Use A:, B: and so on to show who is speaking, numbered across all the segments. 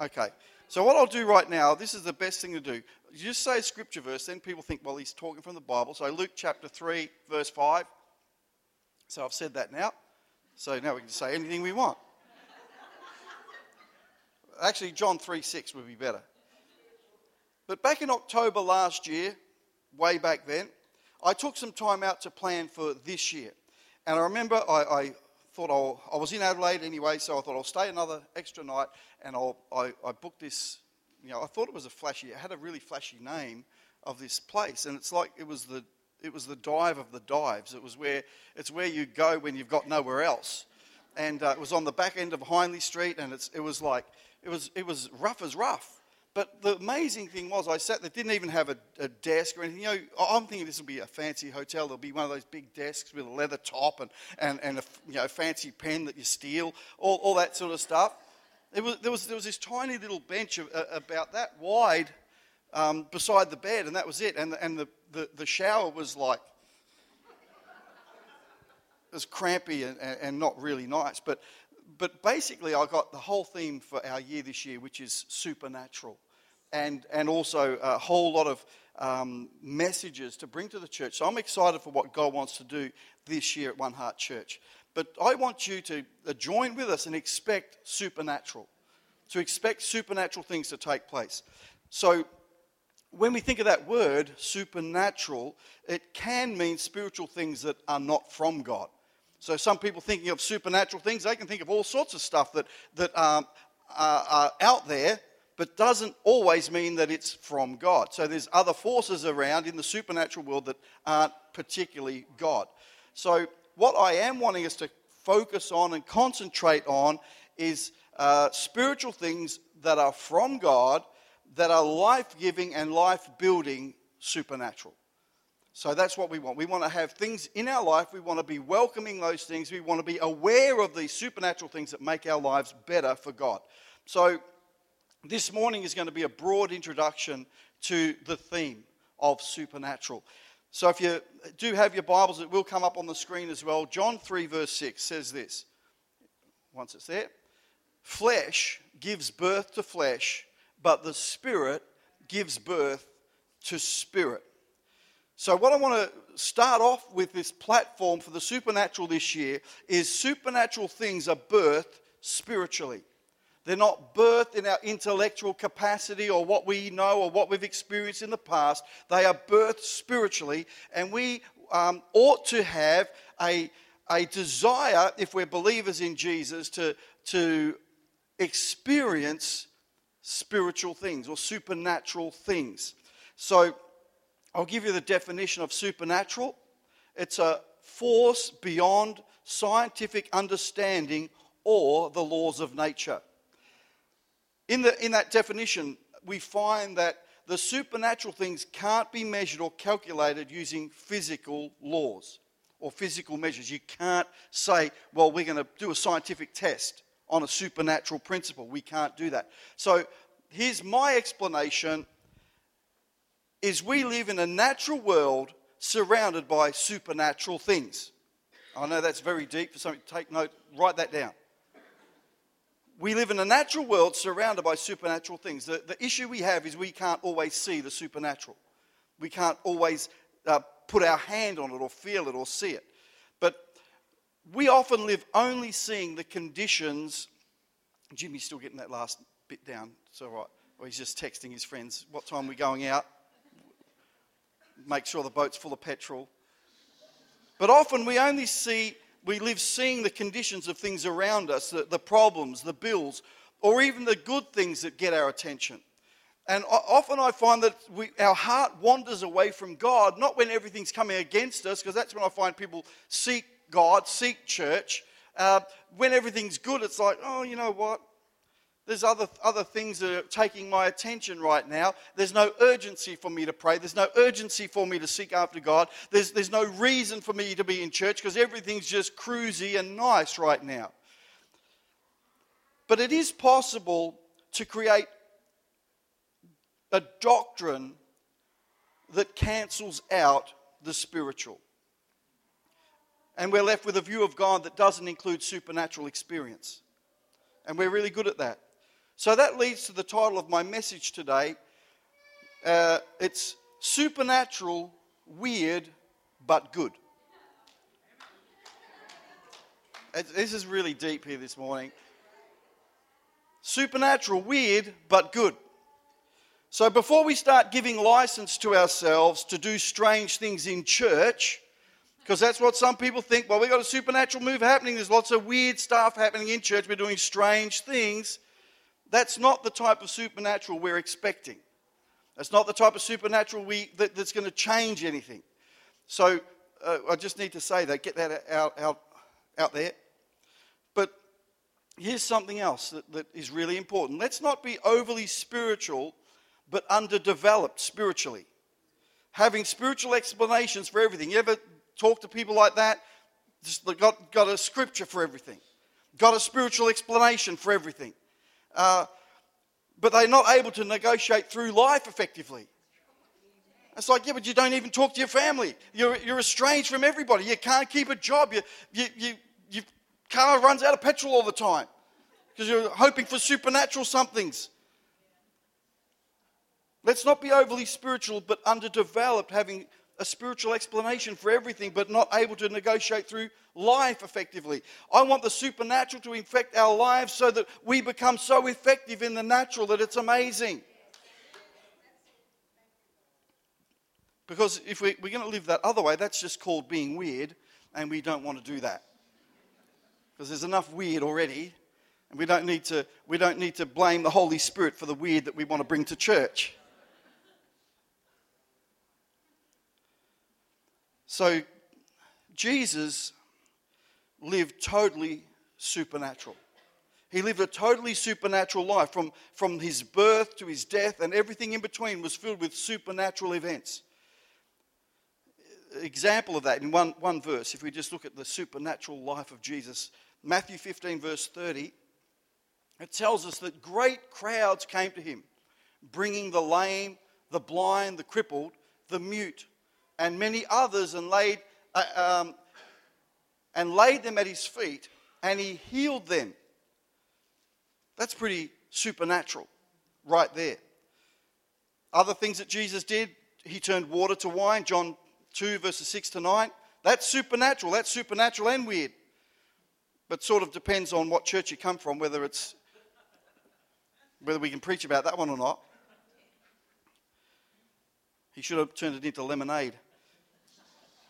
A: Okay. So what I'll do right now, this is the best thing to do. You just say a scripture verse, then people think, well, he's talking from the Bible. So Luke chapter 3, verse 5. So I've said that now. So now we can say anything we want. Actually, John 3 6 would be better. But back in October last year, way back then, I took some time out to plan for this year. And I remember I, I thought I'll, i was in Adelaide anyway, so I thought I'll stay another extra night and I'll, I, I booked this. You know, I thought it was a flashy, it had a really flashy name of this place. And it's like it was the, it was the dive of the dives. It was where, it's where you go when you've got nowhere else. And uh, it was on the back end of Hindley Street and it's, it was like, it was, it was rough as rough. But the amazing thing was, I sat there, didn't even have a, a, desk or anything. You know, I'm thinking this will be a fancy hotel. There'll be one of those big desks with a leather top and, and, and a you know, fancy pen that you steal, all, all that sort of stuff. Was, there, was, there was this tiny little bench of, uh, about that wide um, beside the bed, and that was it. And, the, and the, the, the shower was like, it was crampy and, and not really nice. But, but basically, I got the whole theme for our year this year, which is supernatural and, and also a whole lot of um, messages to bring to the church. So I'm excited for what God wants to do this year at One Heart Church. But I want you to uh, join with us and expect supernatural, to expect supernatural things to take place. So when we think of that word, supernatural, it can mean spiritual things that are not from God. So some people thinking of supernatural things, they can think of all sorts of stuff that, that um, are, are out there but doesn't always mean that it's from God. So there's other forces around in the supernatural world that aren't particularly God. So what I am wanting us to focus on and concentrate on is uh, spiritual things that are from God, that are life giving and life building supernatural. So that's what we want. We want to have things in our life. We want to be welcoming those things. We want to be aware of these supernatural things that make our lives better for God. So this morning is going to be a broad introduction to the theme of supernatural. So if you do have your Bibles, it will come up on the screen as well. John 3, verse 6 says this. Once it's there, flesh gives birth to flesh, but the Spirit gives birth to spirit. So, what I want to start off with this platform for the supernatural this year is supernatural things are birthed spiritually. They're not birthed in our intellectual capacity or what we know or what we've experienced in the past. They are birthed spiritually, and we um, ought to have a, a desire, if we're believers in Jesus, to, to experience spiritual things or supernatural things. So I'll give you the definition of supernatural it's a force beyond scientific understanding or the laws of nature. In, the, in that definition, we find that the supernatural things can't be measured or calculated using physical laws or physical measures. You can't say, well, we're going to do a scientific test on a supernatural principle. We can't do that. So here's my explanation is we live in a natural world surrounded by supernatural things. I know that's very deep for somebody to take note, write that down we live in a natural world surrounded by supernatural things. The, the issue we have is we can't always see the supernatural. We can't always uh, put our hand on it or feel it or see it. But we often live only seeing the conditions. Jimmy's still getting that last bit down. It's all right. Or he's just texting his friends, what time are we going out? Make sure the boat's full of petrol. But often we only see we live seeing the conditions of things around us, the, the problems, the bills, or even the good things that get our attention. And often I find that we, our heart wanders away from God, not when everything's coming against us, because that's when I find people seek God, seek church. Uh, when everything's good, it's like, oh, you know what? There's other, other things that are taking my attention right now. There's no urgency for me to pray. There's no urgency for me to seek after God. There's, there's no reason for me to be in church because everything's just cruisy and nice right now. But it is possible to create a doctrine that cancels out the spiritual. And we're left with a view of God that doesn't include supernatural experience. And we're really good at that. So that leads to the title of my message today. Uh, it's Supernatural, Weird, but Good. This is really deep here this morning. Supernatural, weird, but good. So before we start giving license to ourselves to do strange things in church, because that's what some people think, well, we've got a supernatural move happening, there's lots of weird stuff happening in church, we're doing strange things. That's not the type of supernatural we're expecting. That's not the type of supernatural we, that, that's going to change anything. So uh, I just need to say that, get that out, out, out there. But here's something else that, that is really important. Let's not be overly spiritual, but underdeveloped spiritually. Having spiritual explanations for everything. You ever talk to people like that? Just got, got a scripture for everything, got a spiritual explanation for everything. Uh, but they're not able to negotiate through life effectively. It's like, yeah, but you don't even talk to your family. You're, you're estranged from everybody. You can't keep a job. You, you, you, your car runs out of petrol all the time because you're hoping for supernatural somethings. Let's not be overly spiritual but underdeveloped, having a spiritual explanation for everything, but not able to negotiate through life effectively. I want the supernatural to infect our lives so that we become so effective in the natural that it's amazing. Because if we, are going to live that other way, that's just called being weird, and we don't want to do that. Because there's enough weird already, and we don't, need to, we don't need to blame the Holy Spirit for the weird that we want to bring to church. So, Jesus lived totally supernatural. He lived a totally supernatural life. From, from his birth to his death and everything in between was filled with supernatural events. Example of that in one, one verse, if we just look at the supernatural life of Jesus, Matthew 15, verse 30, it tells us that great crowds came to him, bringing the lame, the blind, the crippled, the mute, and many others, and laid, uh, um, and laid them at his feet, and he healed them. That's pretty supernatural, right there. Other things that Jesus did, he turned water to wine, John 2, verses 6 to 9. That's supernatural. That's supernatural and weird. But sort of depends on what church you come from, whether it's whether we can preach about that one or not. He should have turned it into lemonade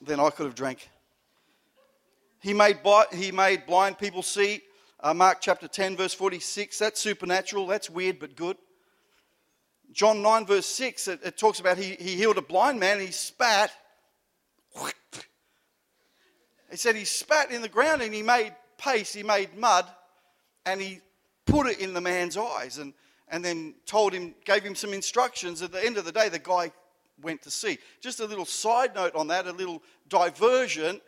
A: than I could have drank. He made, he made blind people see. Uh, Mark chapter 10, verse 46. That's supernatural. That's weird, but good. John 9, verse 6, it, it talks about he, he healed a blind man. He spat. He said he spat in the ground and he made paste, he made mud, and he put it in the man's eyes and, and then told him, gave him some instructions. At the end of the day, the guy went to see. Just a little side note on that, a little diversion.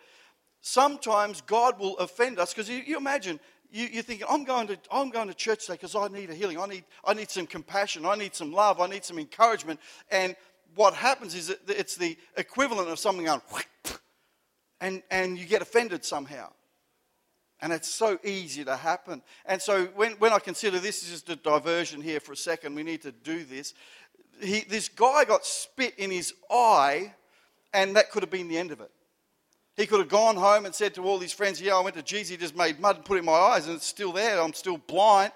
A: Sometimes God will offend us because you, you, imagine you, you're thinking, I'm going to, I'm going to church today because I need a healing. I need, I need some compassion. I need some love. I need some encouragement. And what happens is it's the equivalent of something going, and, and you get offended somehow. And it's so easy to happen. And so when, when I consider this is just a diversion here for a second, we need to do this he, this guy got spit in his eye, and that could have been the end of it. He could have gone home and said to all his friends, Yeah, I went to Jesus, he just made mud and put it in my eyes, and it's still there. I'm still blind.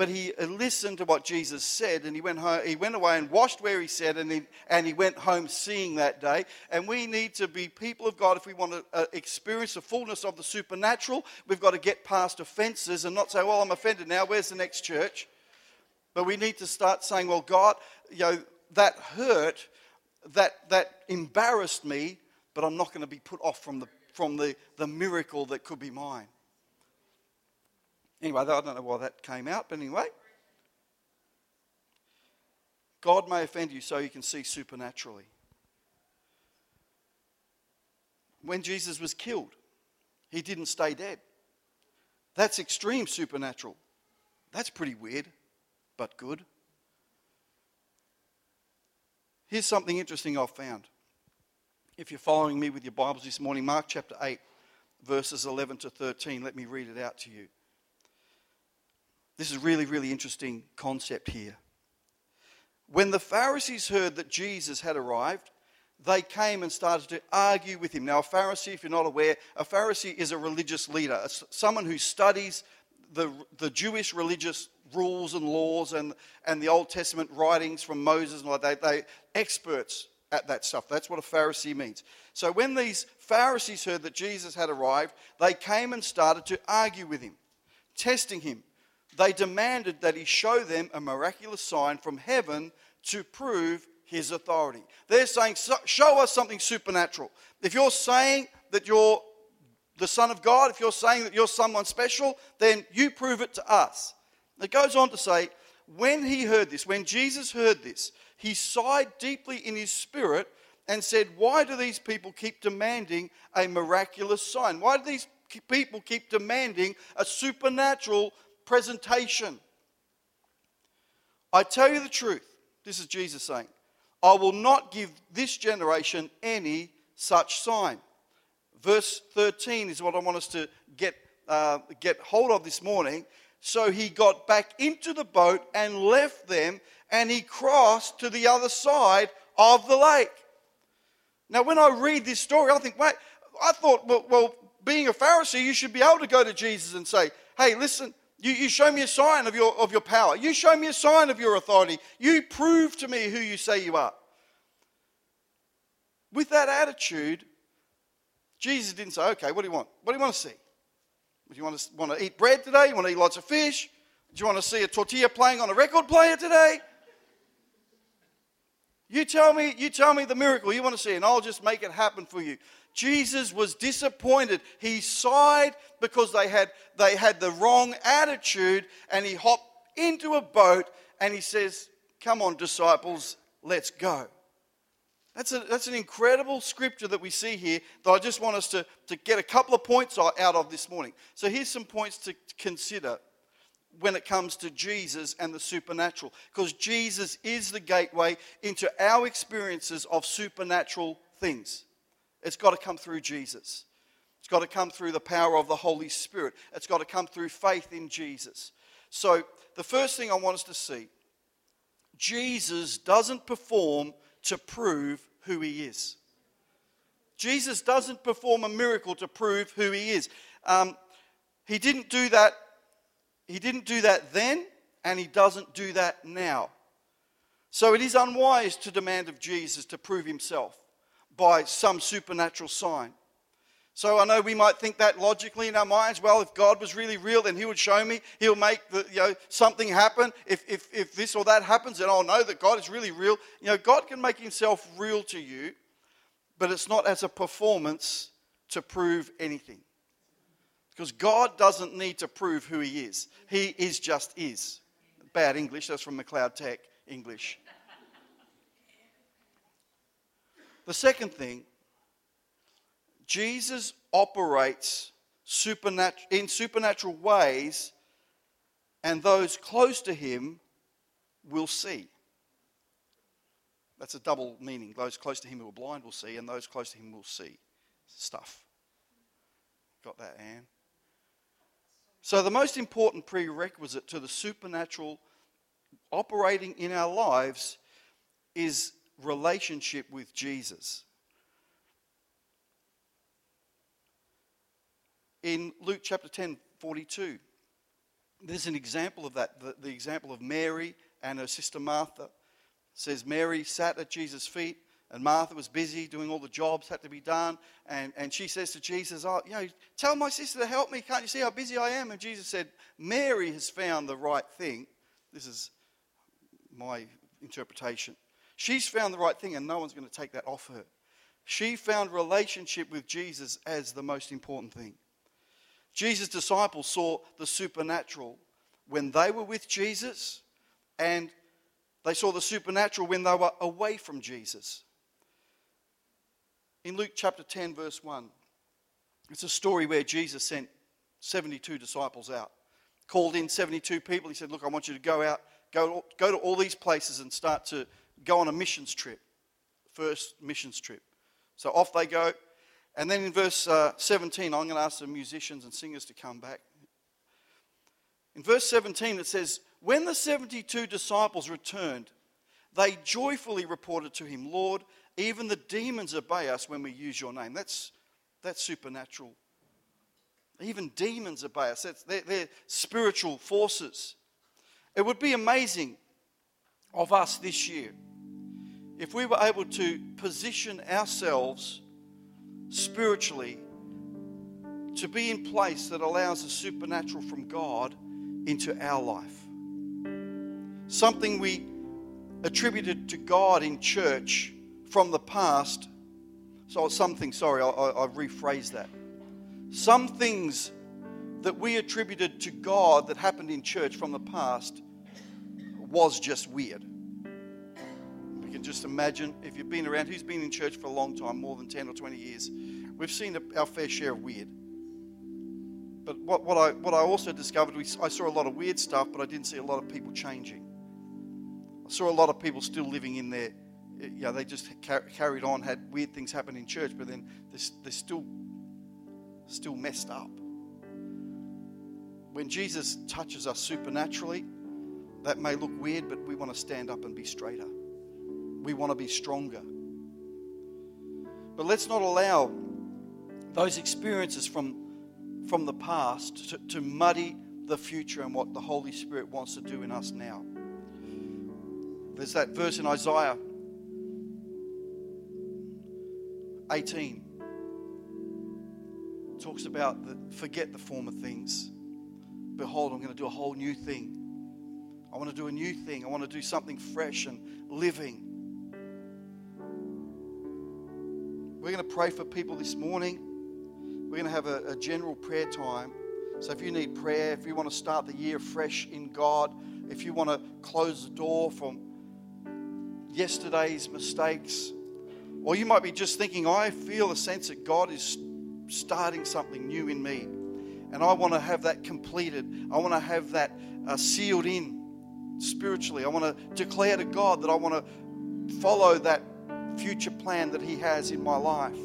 A: But he listened to what Jesus said, and he went, home, he went away and washed where he said, and he, and he went home seeing that day. And we need to be people of God if we want to uh, experience the fullness of the supernatural. We've got to get past offenses and not say, Well, I'm offended now. Where's the next church? But we need to start saying, well, God, you know, that hurt, that, that embarrassed me, but I'm not going to be put off from the, from the, the miracle that could be mine. Anyway, I don't know why that came out, but anyway. God may offend you so you can see supernaturally. When Jesus was killed, he didn't stay dead. That's extreme supernatural. That's pretty weird but good. Here's something interesting I've found. If you're following me with your Bibles this morning, Mark chapter 8, verses 11 to 13, let me read it out to you. This is a really, really interesting concept here. When the Pharisees heard that Jesus had arrived, they came and started to argue with him. Now, a Pharisee, if you're not aware, a Pharisee is a religious leader, someone who studies the, the Jewish religious rules and laws and, and the Old Testament writings from Moses and all that. They, they experts at that stuff. That's what a Pharisee means. So when these Pharisees heard that Jesus had arrived, they came and started to argue with him, testing him they demanded that he show them a miraculous sign from heaven to prove his authority. They're saying, Show us something supernatural. If you're saying that you're the Son of God, if you're saying that you're someone special, then you prove it to us. It goes on to say, when he heard this, when Jesus heard this, he sighed deeply in his spirit and said, Why do these people keep demanding a miraculous sign? Why do these people keep demanding a supernatural presentation. I tell you the truth. This is Jesus saying, I will not give this generation any such sign. Verse 13 is what I want us to get, uh, get hold of this morning. So he got back into the boat and left them, and he crossed to the other side of the lake. Now, when I read this story, I think, wait, I thought, well, well being a Pharisee, you should be able to go to Jesus and say, hey, listen, you, you show me a sign of your, of your power. You show me a sign of your authority. You prove to me who you say you are. With that attitude, Jesus didn't say, okay, what do you want? What do you want to see? Do you want to, want to eat bread today? You want to eat lots of fish? Do you want to see a tortilla playing on a record player today? You tell me, you tell me the miracle you want to see, and I'll just make it happen for you. Jesus was disappointed. He sighed because they had, they had the wrong attitude, and he hopped into a boat and he says, Come on, disciples, let's go. That's, a, that's an incredible scripture that we see here that I just want us to, to get a couple of points out of this morning. So here's some points to consider when it comes to Jesus and the supernatural. Because Jesus is the gateway into our experiences of supernatural things. It's got to come through Jesus. It's got to come through the power of the Holy Spirit. It's got to come through faith in Jesus. So, the first thing I want us to see Jesus doesn't perform to prove who he is. Jesus doesn't perform a miracle to prove who he is. Um, he didn't do that. He didn't do that then, and he doesn't do that now. So it is unwise to demand of Jesus to prove himself by some supernatural sign. So I know we might think that logically in our minds. Well, if God was really real, then He would show me. He'll make the, you know something happen. If, if, if this or that happens, then I'll know that God is really real. You know, God can make Himself real to you, but it's not as a performance to prove anything. Because God doesn't need to prove who He is. He is just is. Bad English. That's from McLeod Tech English. The second thing, Jesus operates in supernatural ways, and those close to him will see. That's a double meaning. Those close to him who are blind will see, and those close to him will see stuff. Got that, Anne? So, the most important prerequisite to the supernatural operating in our lives is relationship with Jesus. In Luke chapter 10, 42, there's an example of that. The, the example of Mary and her sister Martha. It says Mary sat at Jesus' feet and Martha was busy doing all the jobs had to be done. And, and she says to Jesus, Oh, you know, tell my sister to help me. Can't you see how busy I am? And Jesus said, Mary has found the right thing. This is my interpretation. She's found the right thing, and no one's going to take that off her. She found relationship with Jesus as the most important thing. Jesus' disciples saw the supernatural when they were with Jesus, and they saw the supernatural when they were away from Jesus. In Luke chapter 10, verse 1, it's a story where Jesus sent 72 disciples out, called in 72 people. He said, Look, I want you to go out, go, go to all these places and start to go on a missions trip. First missions trip. So off they go. And then in verse uh, 17, I'm going to ask the musicians and singers to come back. In verse 17, it says, When the 72 disciples returned, they joyfully reported to him, Lord, even the demons obey us when we use your name. That's, that's supernatural. Even demons obey us. That's, they're, they're spiritual forces. It would be amazing of us this year if we were able to position ourselves spiritually to be in place that allows the supernatural from God into our life. Something we attributed to God in church from the past. So, something, sorry, I, I, I rephrased that. Some things that we attributed to God that happened in church from the past was just weird. Can just imagine if you've been around, who's been in church for a long time, more than 10 or 20 years, we've seen our fair share of weird. But what, what, I, what I also discovered, we, I saw a lot of weird stuff, but I didn't see a lot of people changing. I saw a lot of people still living in their, you know, they just carried on, had weird things happen in church, but then they're, they're still, still messed up. When Jesus touches us supernaturally, that may look weird, but we want to stand up and be straighter. We want to be stronger. But let's not allow those experiences from, from the past to, to muddy the future and what the Holy Spirit wants to do in us now. There's that verse in Isaiah 18 talks about the, forget the former things. Behold, I'm going to do a whole new thing. I want to do a new thing. I want to do something fresh and living. We're going to pray for people this morning. We're going to have a, a general prayer time. So if you need prayer, if you want to start the year fresh in God, if you want to close the door from yesterday's mistakes, or you might be just thinking, I feel a sense that God is starting something new in me. And I want to have that completed. I want to have that uh, sealed in spiritually. I want to declare to God that I want to follow that future plan that He has in my life.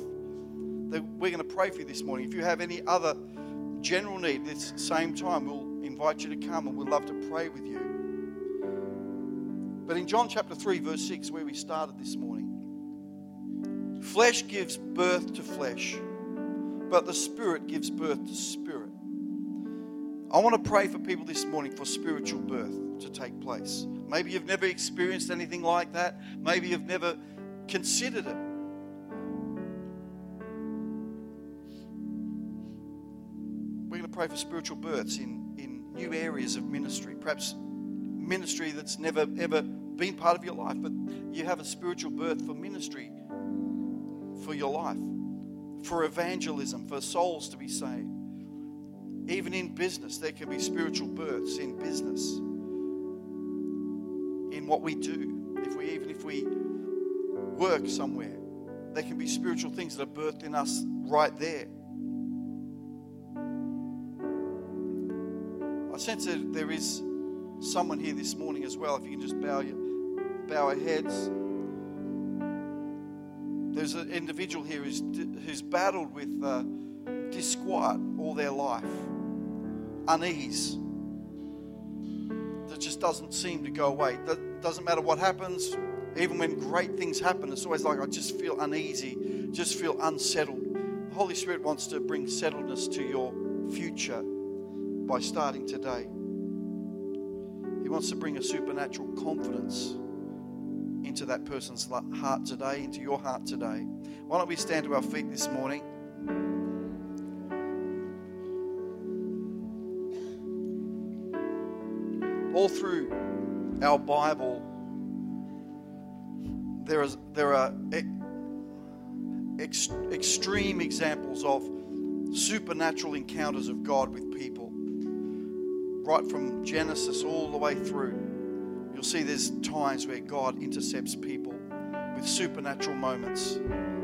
A: That we're going to pray for you this morning. If you have any other general need this same time, we'll invite you to come and we'd love to pray with you. But in John chapter 3, verse 6, where we started this morning, flesh gives birth to flesh, but the Spirit gives birth to spirit. I want to pray for people this morning for spiritual birth to take place. Maybe you've never experienced anything like that. Maybe you've never considered it. We're going to pray for spiritual births in, in new areas of ministry. Perhaps ministry that's never ever been part of your life, but you have a spiritual birth for ministry for your life, for evangelism, for souls to be saved. Even in business, there can be spiritual births in business in what we do. If we even if we work somewhere, there can be spiritual things that are birthed in us right there. I sense that there is someone here this morning as well. If you can just bow your bow our heads. There's an individual here who's, who's battled with uh, disquiet all their life, unease that just doesn't seem to go away. That doesn't matter what happens, even when great things happen, it's always like I just feel uneasy, just feel unsettled. The Holy Spirit wants to bring settledness to your future by starting today. He wants to bring a supernatural confidence into that person's heart today, into your heart today. Why don't we stand to our feet this morning? all through our Bible, there, is, there are ex, extreme examples of supernatural encounters of God with people. Right from Genesis all the way through, you'll see there's times where God intercepts people with supernatural moments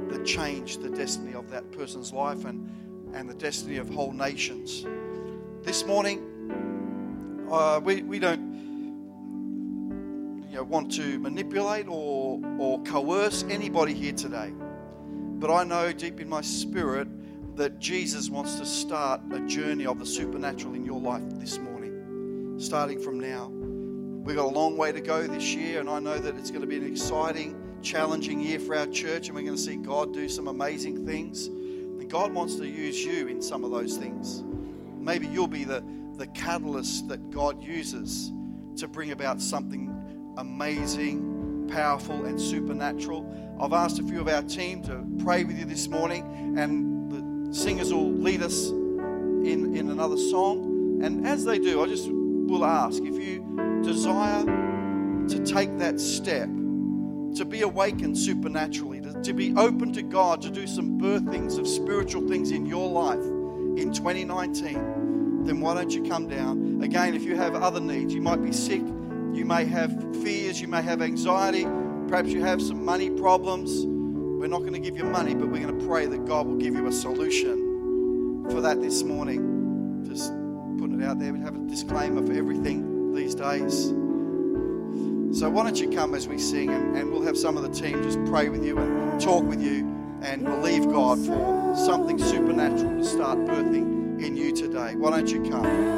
A: that change the destiny of that person's life and, and the destiny of whole nations. This morning, uh, we, we don't want to manipulate or, or coerce anybody here today. But I know deep in my spirit that Jesus wants to start a journey of the supernatural in your life this morning. starting from now. We've got a long way to go this year, and I know that it's going to be an exciting, challenging year for our church, and we're going to see God do some amazing things. And God wants to use you in some of those things. Maybe you'll be the, the catalyst that God uses to bring about something amazing, powerful, and supernatural. I've asked a few of our team to pray with you this morning, and the singers will lead us in, in another song. And as they do, I just will ask if you desire to take that step, to be awakened supernaturally, to, to be open to God, to do some birthings of spiritual things in your life in 2019, then why don't you come down? Again, if you have other needs, you might be sick, you may have fears, you may have anxiety, perhaps you have some money problems. We're not going to give you money, but we're going to pray that God will give you a solution for that this morning. Just putting it out there. We have a disclaimer for everything these days. So why don't you come as we sing and, and we'll have some of the team just pray with you and talk with you and believe God for something supernatural to start birthing in you today. Why don't you come?